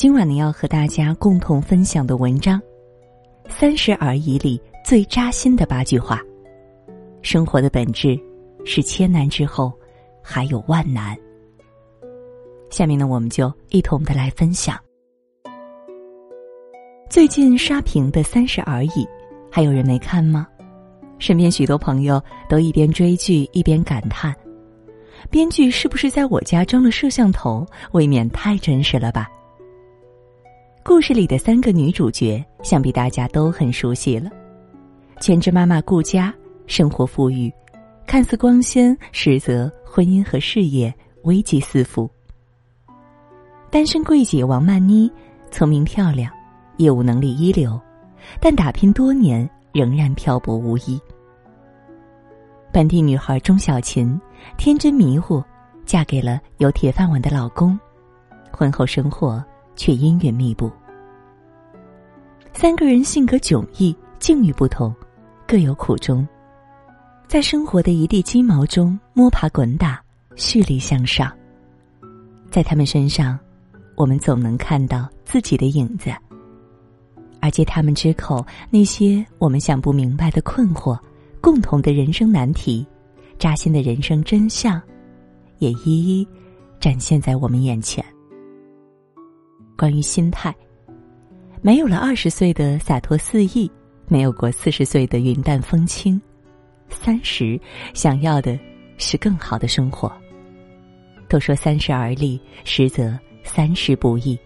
今晚呢，要和大家共同分享的文章，《三十而已》里最扎心的八句话。生活的本质是千难之后还有万难。下面呢，我们就一同的来分享。最近刷屏的《三十而已》，还有人没看吗？身边许多朋友都一边追剧一边感叹：编剧是不是在我家装了摄像头？未免太真实了吧！故事里的三个女主角，想必大家都很熟悉了。全职妈妈顾佳，生活富裕，看似光鲜，实则婚姻和事业危机四伏。单身贵姐王曼妮，聪明漂亮，业务能力一流，但打拼多年仍然漂泊无依。本地女孩钟小琴，天真迷糊，嫁给了有铁饭碗的老公，婚后生活。却阴云密布。三个人性格迥异，境遇不同，各有苦衷，在生活的一地鸡毛中摸爬滚打，蓄力向上。在他们身上，我们总能看到自己的影子，而借他们之口，那些我们想不明白的困惑，共同的人生难题，扎心的人生真相，也一一展现在我们眼前。关于心态，没有了二十岁的洒脱肆意，没有过四十岁的云淡风轻，三十想要的是更好的生活。都说三十而立，实则三十不易。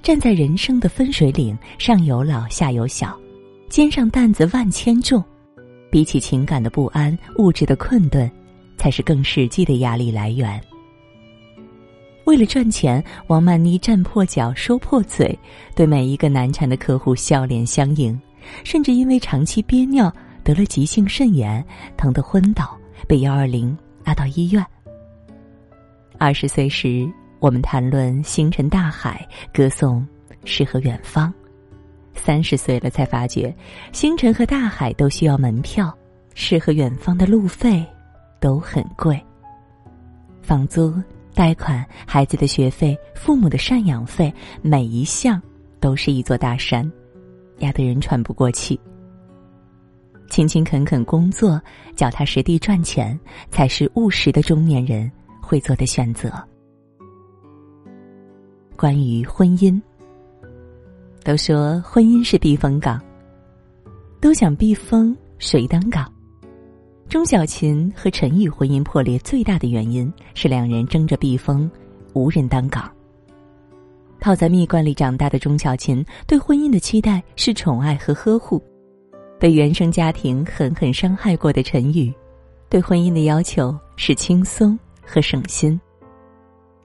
站在人生的分水岭，上有老，下有小，肩上担子万千重，比起情感的不安、物质的困顿，才是更实际的压力来源。为了赚钱，王曼妮站破脚、说破嘴，对每一个难缠的客户笑脸相迎，甚至因为长期憋尿得了急性肾炎，疼得昏倒，被幺二零拉到医院。二十岁时，我们谈论星辰大海，歌颂诗和远方；三十岁了，才发觉星辰和大海都需要门票，诗和远方的路费都很贵，房租。贷款、孩子的学费、父母的赡养费，每一项都是一座大山，压得人喘不过气。勤勤恳恳工作，脚踏实地赚钱，才是务实的中年人会做的选择。关于婚姻，都说婚姻是避风港，都想避风，谁当港？钟小琴和陈宇婚姻破裂最大的原因是两人争着避风，无人当港。泡在蜜罐里长大的钟小琴对婚姻的期待是宠爱和呵护，被原生家庭狠狠伤害过的陈宇，对婚姻的要求是轻松和省心。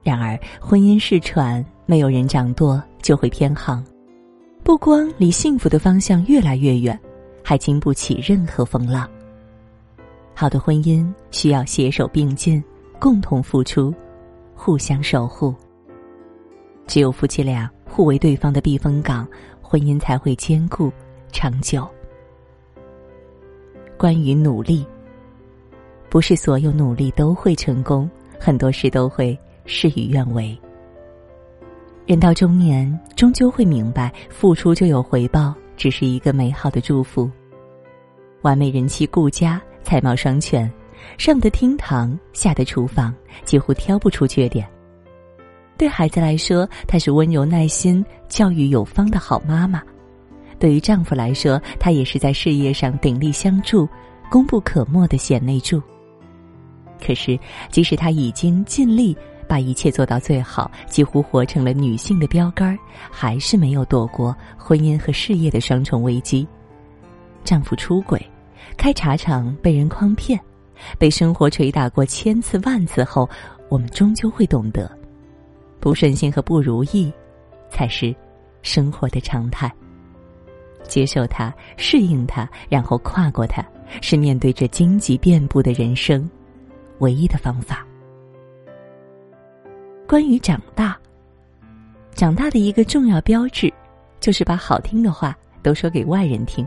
然而婚姻是船，没有人掌舵就会偏航，不光离幸福的方向越来越远，还经不起任何风浪。好的婚姻需要携手并进，共同付出，互相守护。只有夫妻俩互为对方的避风港，婚姻才会坚固长久。关于努力，不是所有努力都会成功，很多事都会事与愿违。人到中年，终究会明白，付出就有回报，只是一个美好的祝福。完美人妻顾家。才貌双全，上得厅堂，下得厨房，几乎挑不出缺点。对孩子来说，她是温柔耐心、教育有方的好妈妈；对于丈夫来说，她也是在事业上鼎力相助、功不可没的贤内助。可是，即使她已经尽力把一切做到最好，几乎活成了女性的标杆，还是没有躲过婚姻和事业的双重危机。丈夫出轨。开茶厂被人诓骗，被生活捶打过千次万次后，我们终究会懂得，不顺心和不如意，才是生活的常态。接受它，适应它，然后跨过它，是面对这荆棘遍布的人生，唯一的方法。关于长大，长大的一个重要标志，就是把好听的话都说给外人听。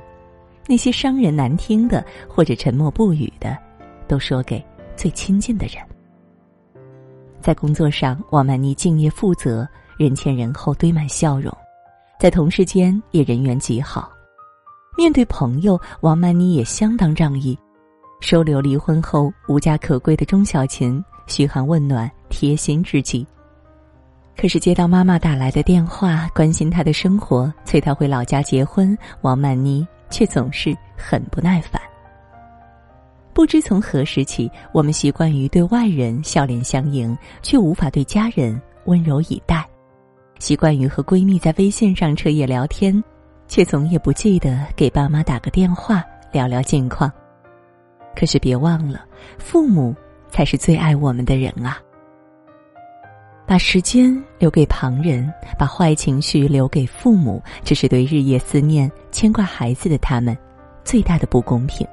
那些伤人难听的或者沉默不语的，都说给最亲近的人。在工作上，王曼妮敬业负责，人前人后堆满笑容，在同事间也人缘极好。面对朋友，王曼妮也相当仗义，收留离婚后无家可归的钟小琴，嘘寒问暖，贴心至极。可是接到妈妈打来的电话，关心她的生活，催她回老家结婚，王曼妮却总是很不耐烦。不知从何时起，我们习惯于对外人笑脸相迎，却无法对家人温柔以待；习惯于和闺蜜在微信上彻夜聊天，却总也不记得给爸妈打个电话聊聊近况。可是别忘了，父母才是最爱我们的人啊！把时间留给旁人，把坏情绪留给父母，这是对日夜思念、牵挂孩子的他们最大的不公平。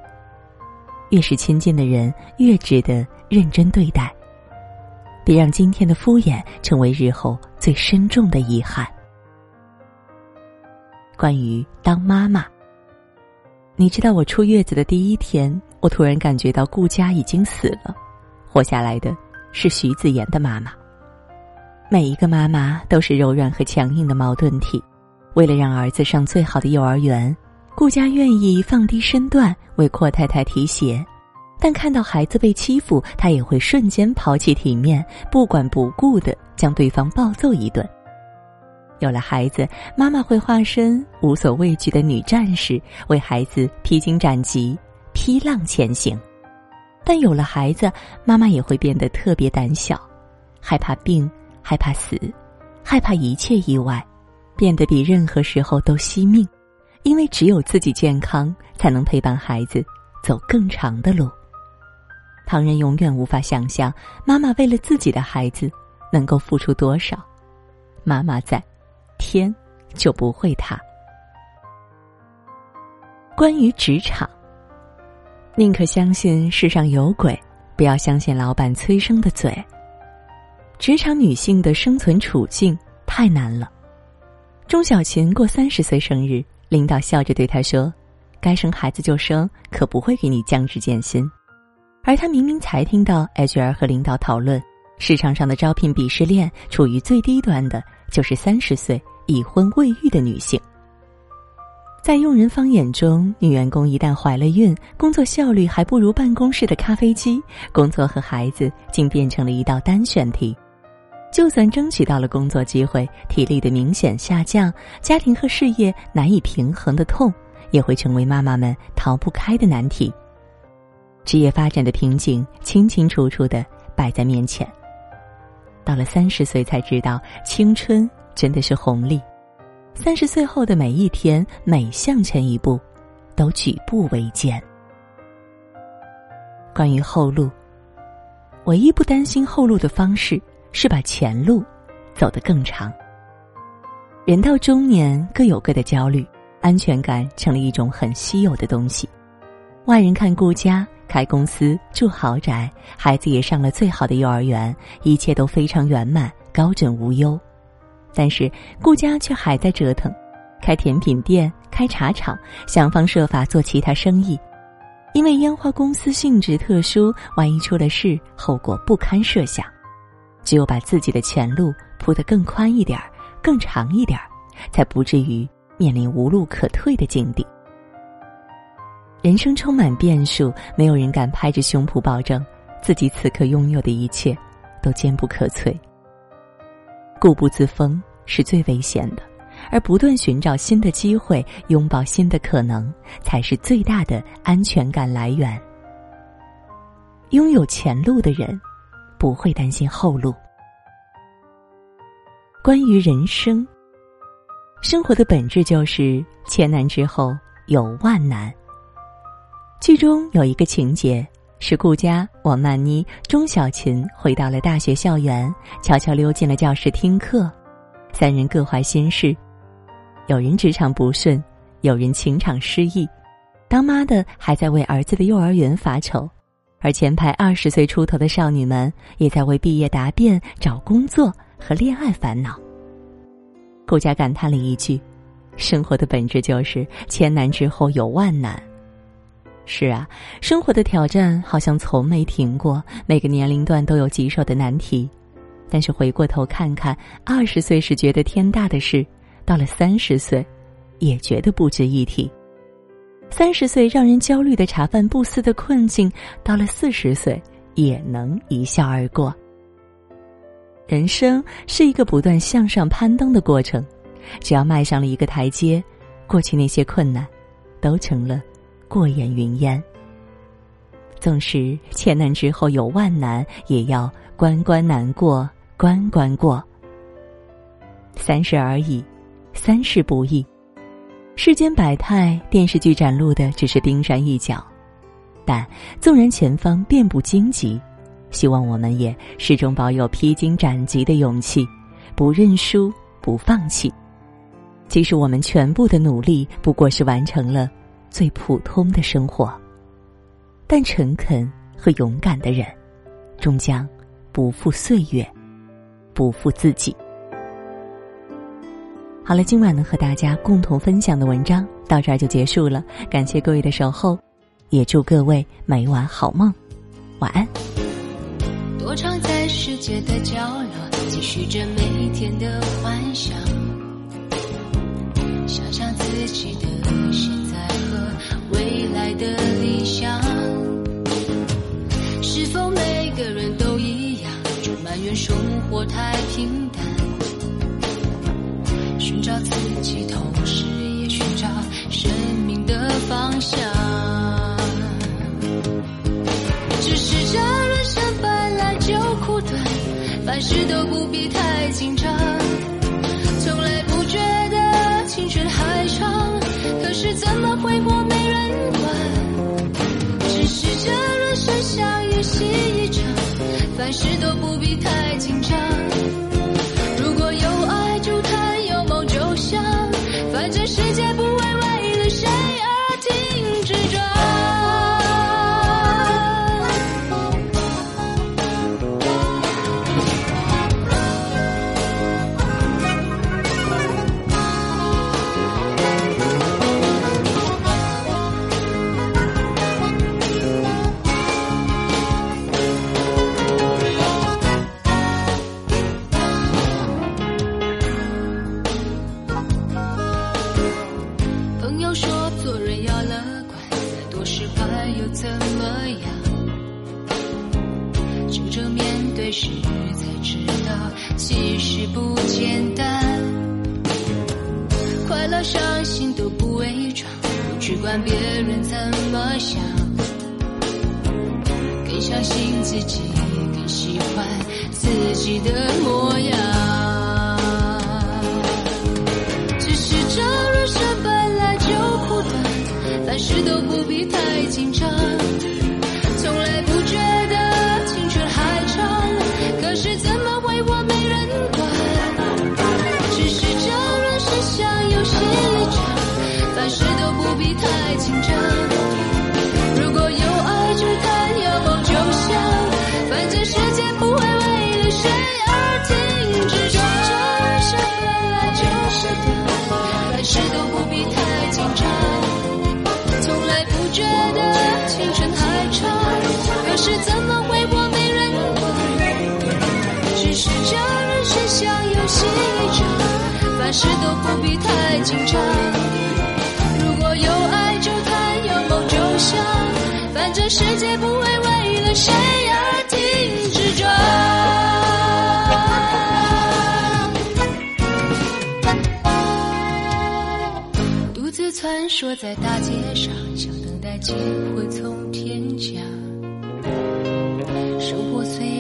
越是亲近的人，越值得认真对待。别让今天的敷衍成为日后最深重的遗憾。关于当妈妈，你知道我出月子的第一天，我突然感觉到顾家已经死了，活下来的是徐子言的妈妈。每一个妈妈都是柔软和强硬的矛盾体，为了让儿子上最好的幼儿园。顾家愿意放低身段为阔太太提鞋，但看到孩子被欺负，他也会瞬间抛弃体面，不管不顾的将对方暴揍一顿。有了孩子，妈妈会化身无所畏惧的女战士，为孩子披荆斩棘、劈浪前行。但有了孩子，妈妈也会变得特别胆小，害怕病，害怕死，害怕一切意外，变得比任何时候都惜命。因为只有自己健康，才能陪伴孩子走更长的路。旁人永远无法想象，妈妈为了自己的孩子能够付出多少。妈妈在，天就不会塌。关于职场，宁可相信世上有鬼，不要相信老板催生的嘴。职场女性的生存处境太难了。钟小琴过三十岁生日。领导笑着对她说：“该生孩子就生，可不会给你降职减薪。”而她明明才听到 HR 和领导讨论，市场上的招聘鄙视链处于最低端的，就是三十岁已婚未育的女性。在用人方眼中，女员工一旦怀了孕，工作效率还不如办公室的咖啡机，工作和孩子竟变成了一道单选题。就算争取到了工作机会，体力的明显下降，家庭和事业难以平衡的痛，也会成为妈妈们逃不开的难题。职业发展的瓶颈清清楚楚的摆在面前。到了三十岁才知道，青春真的是红利。三十岁后的每一天，每向前一步，都举步维艰。关于后路，唯一不担心后路的方式。是把前路走得更长。人到中年各有各的焦虑，安全感成了一种很稀有的东西。外人看顾家开公司住豪宅，孩子也上了最好的幼儿园，一切都非常圆满，高枕无忧。但是顾家却还在折腾，开甜品店，开茶厂，想方设法做其他生意。因为烟花公司性质特殊，万一出了事，后果不堪设想。只有把自己的前路铺得更宽一点儿、更长一点儿，才不至于面临无路可退的境地。人生充满变数，没有人敢拍着胸脯保证自己此刻拥有的一切都坚不可摧。固步自封是最危险的，而不断寻找新的机会、拥抱新的可能，才是最大的安全感来源。拥有前路的人。不会担心后路。关于人生，生活的本质就是千难之后有万难。剧中有一个情节是顾家王曼妮、钟小琴回到了大学校园，悄悄溜进了教室听课。三人各怀心事，有人职场不顺，有人情场失意，当妈的还在为儿子的幼儿园发愁。而前排二十岁出头的少女们，也在为毕业答辩、找工作和恋爱烦恼。顾佳感叹了一句：“生活的本质就是千难之后有万难。”是啊，生活的挑战好像从没停过，每个年龄段都有棘手的难题。但是回过头看看，二十岁时觉得天大的事，到了三十岁，也觉得不值一提。三十岁让人焦虑的茶饭不思的困境，到了四十岁，也能一笑而过。人生是一个不断向上攀登的过程，只要迈上了一个台阶，过去那些困难，都成了过眼云烟。纵使千难之后有万难，也要关关难过关关过。三十而已，三十不易。世间百态，电视剧展露的只是冰山一角，但纵然前方遍布荆棘。希望我们也始终保有披荆斩棘的勇气，不认输，不放弃。即使我们全部的努力不过是完成了最普通的生活，但诚恳和勇敢的人，终将不负岁月，不负自己。好了，今晚能和大家共同分享的文章到这儿就结束了，感谢各位的守候，也祝各位每晚好梦，晚安。躲藏在世界的角落，继续着每天的幻想，想象自己的伤心都不伪装，不去管别人怎么想，更相信自己，更喜欢自己的模样。是怎么会我没人管只是这人世相有些异常凡事都不必太紧张，如果有爱就谈，有梦就想，反正世界不会为了谁而停止转。独自穿梭在大街上，想等待机会从天降。破碎，